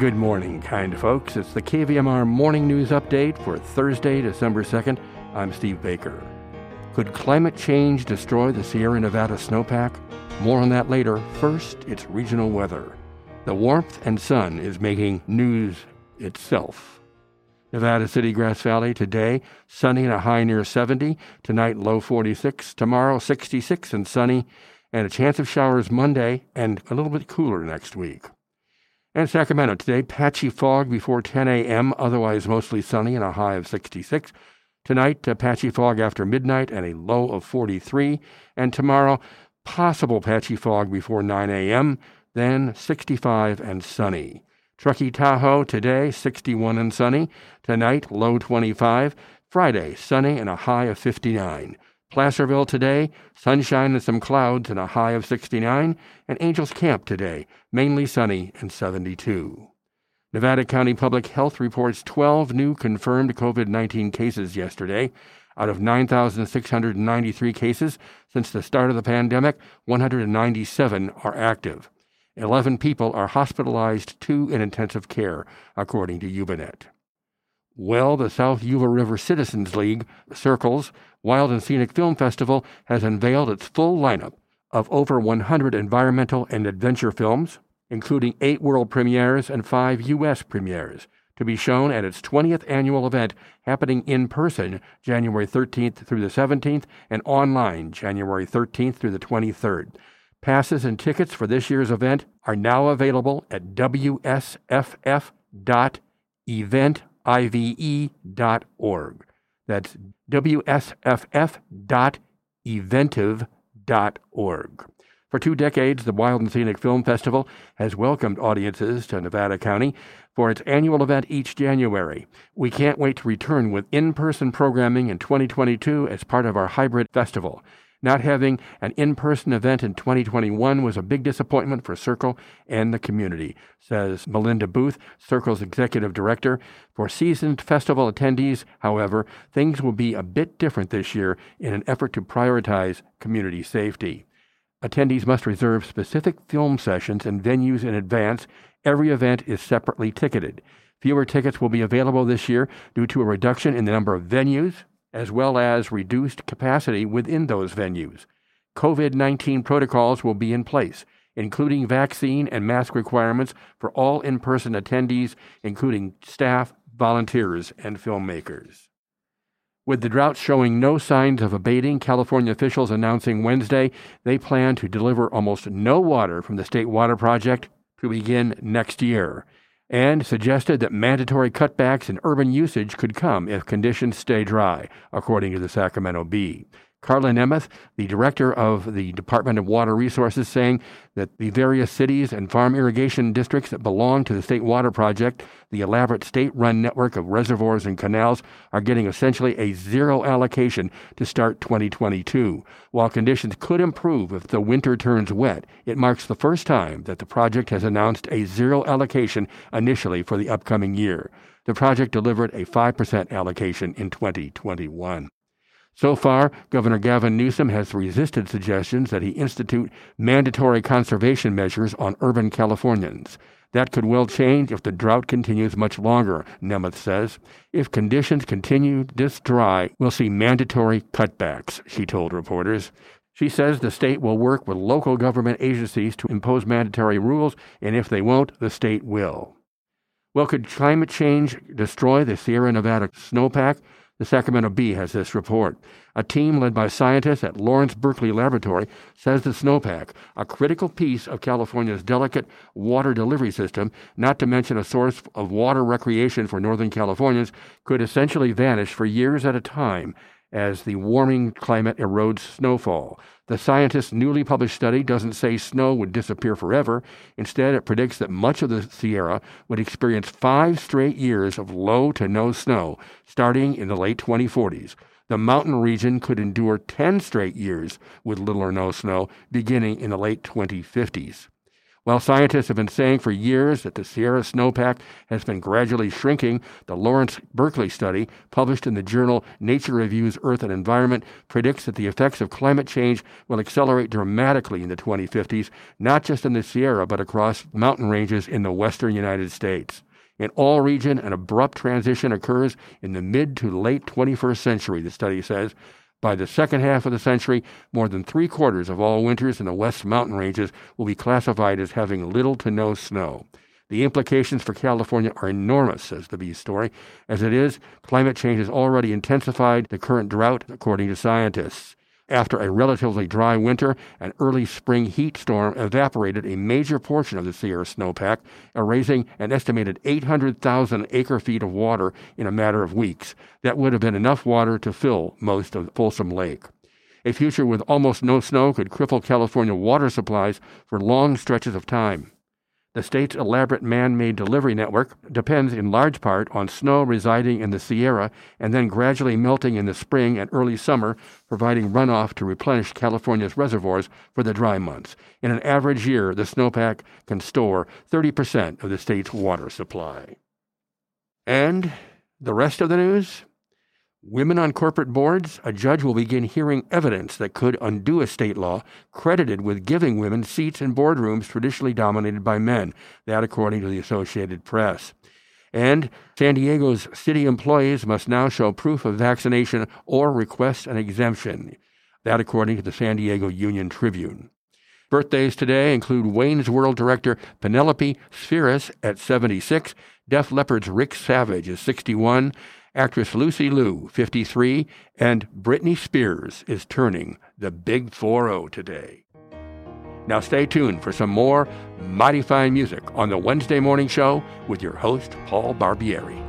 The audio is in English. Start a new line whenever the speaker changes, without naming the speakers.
Good morning, kind folks. It's the KVMR Morning News Update for Thursday, December 2nd. I'm Steve Baker. Could climate change destroy the Sierra Nevada snowpack? More on that later. First, it's regional weather. The warmth and sun is making news itself. Nevada City, Grass Valley today, sunny and a high near 70. Tonight, low 46. Tomorrow, 66 and sunny. And a chance of showers Monday and a little bit cooler next week. And Sacramento today, patchy fog before 10 a.m., otherwise mostly sunny and a high of 66. Tonight, patchy fog after midnight and a low of 43. And tomorrow, possible patchy fog before 9 a.m., then 65 and sunny. Truckee Tahoe today, 61 and sunny. Tonight, low 25. Friday, sunny and a high of 59. Placerville today, sunshine and some clouds and a high of 69, and Angels Camp today, mainly sunny and 72. Nevada County Public Health reports 12 new confirmed COVID 19 cases yesterday. Out of 9,693 cases since the start of the pandemic, 197 are active. 11 people are hospitalized, two in intensive care, according to YubaNet. Well, the South Yuba River Citizens League, SYRCL's, Wild and Scenic Film Festival has unveiled its full lineup of over 100 environmental and adventure films, including eight world premieres and five U.S. premieres, to be shown at its 20th annual event happening in person January 13th through the 17th and online January 13th through the 23rd. Passes and tickets for this year's event are now available at wsff.event ive.org. That's wsff.eventive.org. For two decades, the Wild and Scenic Film Festival has welcomed audiences to Nevada County for its annual event each January. We can't wait to return with in person programming in 2022 as part of our hybrid festival. Not having an in person event in 2021 was a big disappointment for SYRCL and the community, says Melinda Booth, SYRCL's executive director. For seasoned festival attendees, however, things will be a bit different this year in an effort to prioritize community safety. Attendees must reserve specific film sessions and venues in advance. Every event is separately ticketed. Fewer tickets will be available this year due to a reduction in the number of venues, as well as reduced capacity within those venues. COVID 19 protocols will be in place, including vaccine and mask requirements for all in person attendees, including staff, volunteers, and filmmakers. With the drought showing no signs of abating, California officials announcing Wednesday they plan to deliver almost no water from the State Water Project to begin next year and suggested that mandatory cutbacks in urban usage could come if conditions stay dry, according to the Sacramento Bee. Carla Nemeth, the director of the Department of Water Resources, saying that the various cities and farm irrigation districts that belong to the State Water Project, the elaborate state run network of reservoirs and canals, are getting essentially a zero allocation to start 2022. While conditions could improve if the winter turns wet, it marks the first time that the project has announced a zero allocation initially for the upcoming year. The project delivered a 5% allocation in 2021. So far, Governor Gavin Newsom has resisted suggestions that he institute mandatory conservation measures on urban Californians. That could well change if the drought continues much longer, Nemeth says. If conditions continue this dry, we'll see mandatory cutbacks, she told reporters. She says the state will work with local government agencies to impose mandatory rules, and if they won't, the state will. Well, could climate change destroy the Sierra Nevada snowpack? The Sacramento Bee has this report. A team led by scientists at Lawrence Berkeley Laboratory says the snowpack, a critical piece of California's delicate water delivery system, not to mention a source of water recreation for Northern Californians, could essentially vanish for years at a time as the warming climate erodes snowfall. The scientists' newly published study doesn't say snow would disappear forever. Instead, it predicts that much of the Sierra would experience five straight years of low to no snow, starting in the late 2040s. The mountain region could endure 10 straight years with little or no snow, beginning in the late 2050s. While scientists have been saying for years that the Sierra snowpack has been gradually shrinking, the Lawrence Berkeley study, published in the journal Nature Reviews Earth and Environment, predicts that the effects of climate change will accelerate dramatically in the 2050s, not just in the Sierra, but across mountain ranges in the western United States. In all region, an abrupt transition occurs in the mid to late 21st century, the study says. By the second half of the century, more than three quarters of all winters in the West mountain ranges will be classified as having little to no snow. The implications for California are enormous, says the Bee's story. As it is, climate change has already intensified the current drought, according to scientists. After a relatively dry winter, an early spring heat storm evaporated a major portion of the Sierra snowpack, erasing an estimated 800,000 acre feet of water in a matter of weeks. That would have been enough water to fill most of Folsom Lake. A future with almost no snow could cripple California water supplies for long stretches of time. The state's elaborate man made delivery network depends in large part on snow residing in the Sierra and then gradually melting in the spring and early summer, providing runoff to replenish California's reservoirs for the dry months. In an average year, the snowpack can store 30% of the state's water supply. And the rest of the news? Women on corporate boards, a judge will begin hearing evidence that could undo a state law credited with giving women seats in boardrooms traditionally dominated by men. That, according to the Associated Press. And San Diego's city employees must now show proof of vaccination or request an exemption. That, according to the San Diego Union Tribune. Birthdays today include Wayne's World director Penelope Spheeris at 76, Def Leppard's Rick Savage is 61, Actress Lucy Liu, 53, and Britney Spears is turning the big 4-0 today. Now stay tuned for some more mighty fine music on the Wednesday morning show with your host, Paul Barbieri.